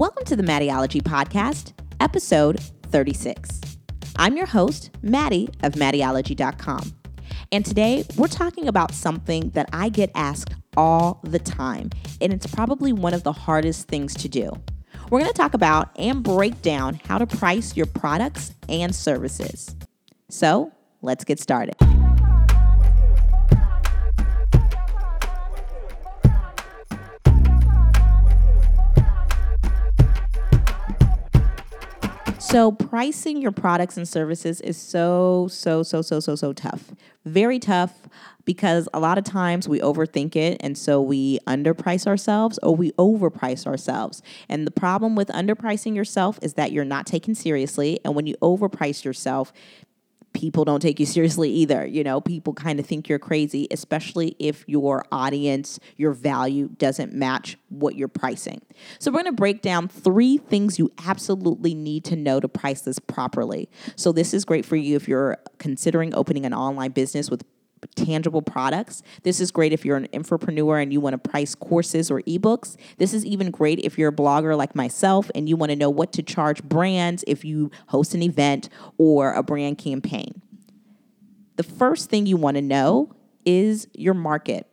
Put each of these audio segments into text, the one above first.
Welcome to the Maddieology Podcast, episode 36. I'm your host, Maddie of Maddieology.com. And today we're talking about something that I get asked all the time, and it's probably one of the hardest things to do. We're going to talk about and break down how to price your products and services. So let's get started. So, pricing your products and services is so, so, so, so, so, so tough. Very tough because a lot of times we overthink it and so we underprice ourselves or we overprice ourselves. And the problem with underpricing yourself is that you're not taken seriously. And when you overprice yourself, people don't take you seriously either. You know, people kind of think you're crazy, especially if your audience, your value doesn't match what you're pricing. So, we're going to break down three things you absolutely need to know to price this properly. So, this is great for you if you're considering opening an online business with tangible products. This is great if you're an infopreneur and you want to price courses or ebooks. This is even great if you're a blogger like myself and you want to know what to charge brands if you host an event or a brand campaign. The first thing you want to know is your market.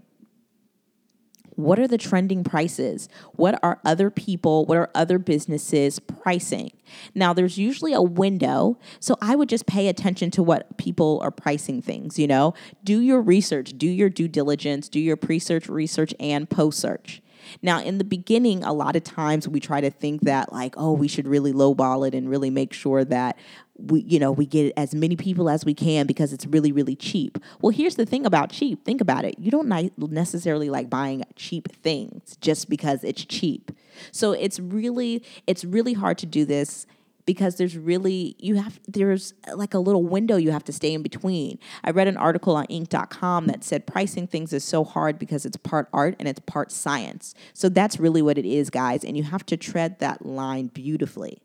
What are the trending prices? What are other people, what are other businesses pricing? Now, there's usually a window, so I would just pay attention to what people are pricing things, you know? Do your research, do your due diligence, do your pre search, research, and post search. Now, in the beginning, a lot of times we try to think that, like, oh, we should really lowball it and really make sure that we, you know, we get as many people as we can because it's really, really cheap. Well, here's the thing about cheap. Think about it. You don't necessarily like buying cheap things just because it's cheap. So it's really, it's really hard to do this because there's really you have there's uh, like a little window you have to stay in between. I read an article on inc.com that said pricing things is so hard because it's part art and it's part science. So that's really what it is, guys, and you have to tread that line beautifully.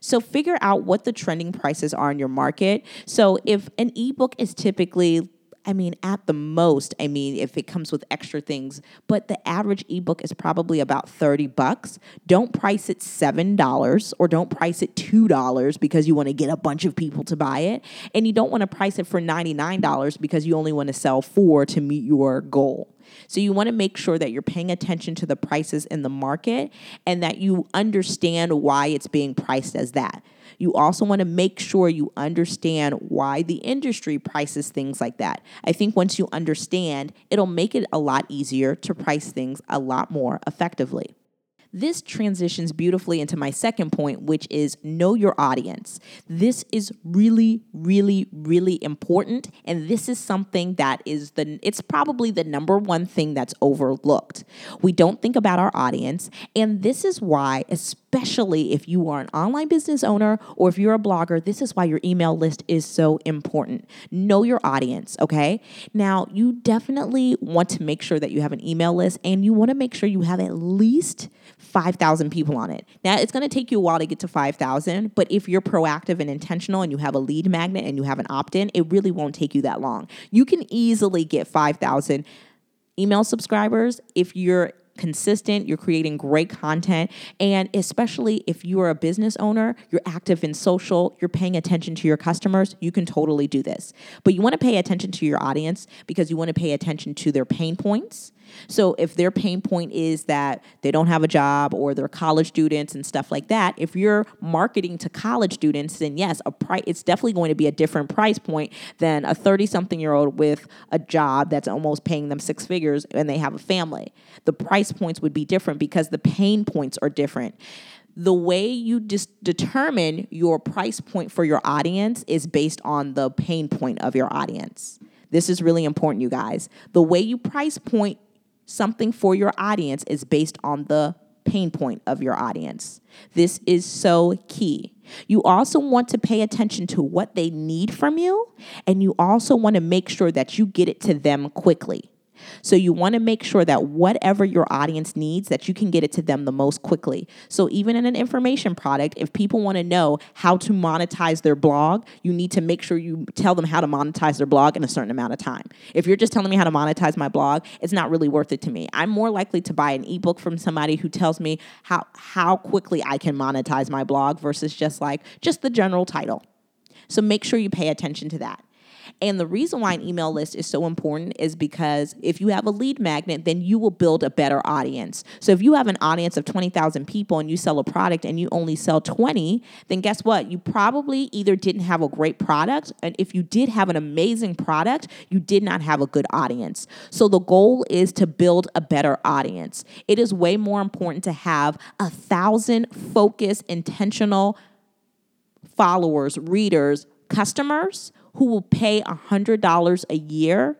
So figure out what the trending prices are in your market. So if an ebook is typically I mean, at the most, I mean, if it comes with extra things, but the average ebook is probably about 30 bucks. Don't price it $7 or don't price it $2 because you want to get a bunch of people to buy it. And you don't want to price it for $99 because you only want to sell four to meet your goal. So you want to make sure that you're paying attention to the prices in the market and that you understand why it's being priced as that. You also want to make sure you understand why the industry prices things like that. I think once you understand, it'll make it a lot easier to price things a lot more effectively. This transitions beautifully into my second point, which is know your audience. This is really, really, really important. And this is something that is the, it's probably the number one thing that's overlooked. We don't think about our audience. And this is why, especially if you are an online business owner or if you're a blogger, this is why your email list is so important. Know your audience, okay? Now, you definitely want to make sure that you have an email list and you want to make sure you have at least 5,000 people on it. Now, it's going to take you a while to get to 5,000, but if you're proactive and intentional and you have a lead magnet and you have an opt in, it really won't take you that long. You can easily get 5,000 email subscribers if you're consistent, you're creating great content, and especially if you're a business owner, you're active in social, you're paying attention to your customers, you can totally do this. But you want to pay attention to your audience because you want to pay attention to their pain points so if their pain point is that they don't have a job or they're college students and stuff like that, if you're marketing to college students, then yes, a price it's definitely going to be a different price point than a 30 something year old with a job that's almost paying them six figures and they have a family. The price points would be different because the pain points are different the way you just determine your price point for your audience is based on the pain point of your audience. This is really important, you guys. The way you price point something for your audience is based on the pain point of your audience. This is so key. You also want to pay attention to what they need from you, and you also want to make sure that you get it to them quickly. So you want to make sure that whatever your audience needs that you can get it to them the most quickly. So even in an information product, if people want to know how to monetize their blog, you need to make sure you tell them how to monetize their blog in a certain amount of time. If you're just telling me how to monetize my blog, it's not really worth it to me. I'm more likely to buy an ebook from somebody who tells me how how quickly I can monetize my blog versus just like just the general title. So make sure you pay attention to that. And the reason why an email list is so important is because if you have a lead magnet, then you will build a better audience. So if you have an audience of 20,000 people and you sell a product and you only sell 20, then guess what? You probably either didn't have a great product, and if you did have an amazing product, you did not have a good audience. So the goal is to build a better audience. It is way more important to have a thousand focused, intentional followers, readers, customers who will pay $100 a year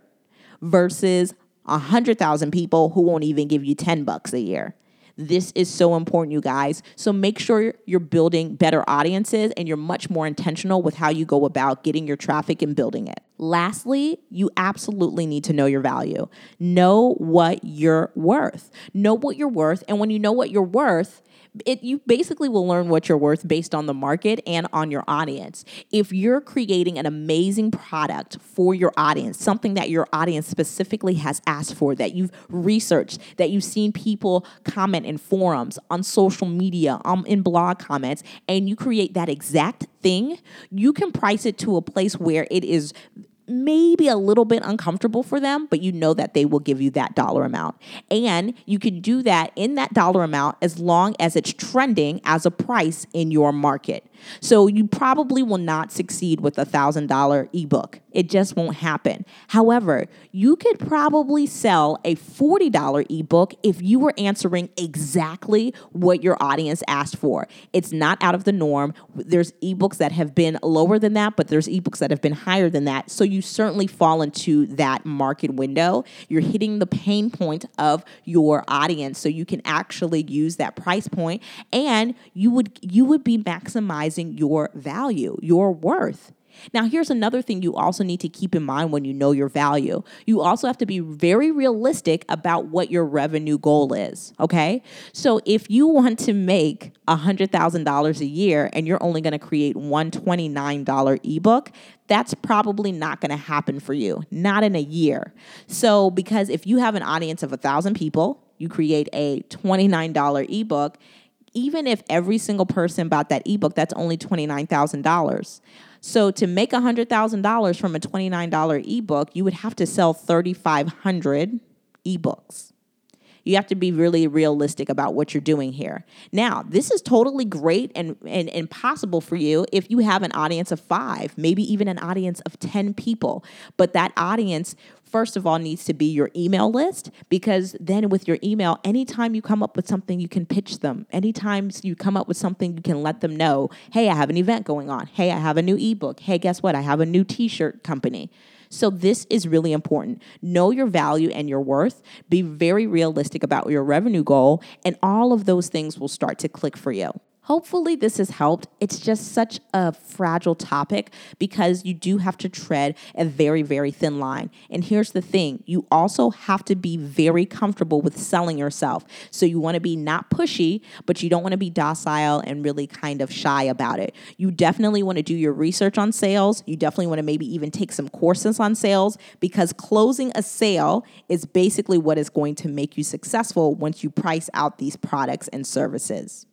versus 100,000 people who won't even give you 10 bucks a year. This is so important, you guys. So make sure you're building better audiences and you're much more intentional with how you go about getting your traffic and building it. Lastly, you absolutely need to know your value. Know what you're worth. Know what you're worth. And when you know what you're worth, it you basically will learn what you're worth based on the market and on your audience. If you're creating an amazing product for your audience, something that your audience specifically has asked for, that you've researched, that you've seen people comment in forums, on social media, um, in blog comments, and you create that exact thing, you can price it to a place where it is maybe a little bit uncomfortable for them, but you know that they will give you that dollar amount. And you can do that in that dollar amount as long as it's trending as a price in your market. So you probably will not succeed with a $1,000 ebook. It just won't happen. However, you could probably sell a $40 ebook if you were answering exactly what your audience asked for. It's not out of the norm. There's ebooks that have been lower than that, but there's ebooks that have been higher than that. So you certainly fall into that market window. You're hitting the pain point of your audience so you can actually use that price point and you would you would be maximizing your value, your worth. Now, here's another thing you also need to keep in mind when you know your value. You also have to be very realistic about what your revenue goal is, okay? So, if you want to make $100,000 a year and you're only to create one $29 ebook, that's probably not to happen for you, not in a year. So, because if you have an audience of 1,000 people, you create a $29 ebook, even if every single person bought that ebook, that's only $29,000. So to make $100,000 from a $29 ebook, you would have to sell 3,500 ebooks. You have to be really realistic about what you're doing here. Now, this is totally great and, and, and possible for you if you have an audience of five, maybe even an audience of 10 people. But that audience, first of all, needs to be your email list because then with your email, anytime you come up with something, you can pitch them. Anytime you come up with something, you can let them know hey, I have an event going on. Hey, I have a new ebook. Hey, guess what? I have a new t shirt company. So, this is really important. Know your value and your worth. Be very realistic about your revenue goal, and all of those things will start to click for you. Hopefully, this has helped. It's just such a fragile topic because you do have to tread a very, very thin line. And here's the thing you also have to be very comfortable with selling yourself. So, you want to be not pushy, but you don't want to be docile and really kind of shy about it. You definitely want to do your research on sales. You definitely want to maybe even take some courses on sales because closing a sale is basically what is going to make you successful once you price out these products and services.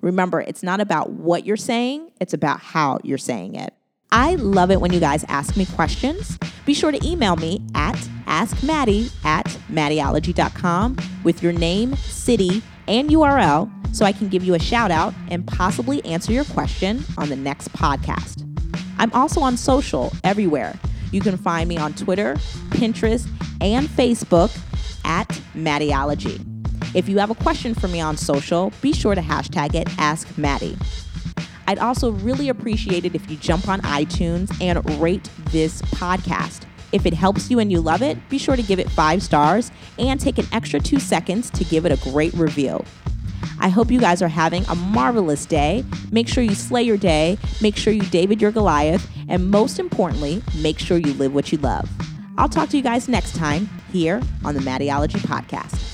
Remember, it's not about what you're saying, it's about how you're saying it. I love it when you guys ask me questions. Be sure to email me at askmaddie at maddieology.com with your name, city, and URL so I can give you a shout out and possibly answer your question on the next podcast. I'm also on social everywhere. You can find me on Twitter, Pinterest, and Facebook at Maddieology. If you have a question for me on social, be sure to hashtag it Ask Maddie. I'd also really appreciate it if you jump on iTunes and rate this podcast. If it helps you and you love it, be sure to give it five stars and take an extra two seconds to give it a great review. I hope you guys are having a marvelous day. Make sure you slay your day, make sure you David your Goliath, and most importantly, make sure you live what you love. I'll talk to you guys next time here on the Maddieology Podcast.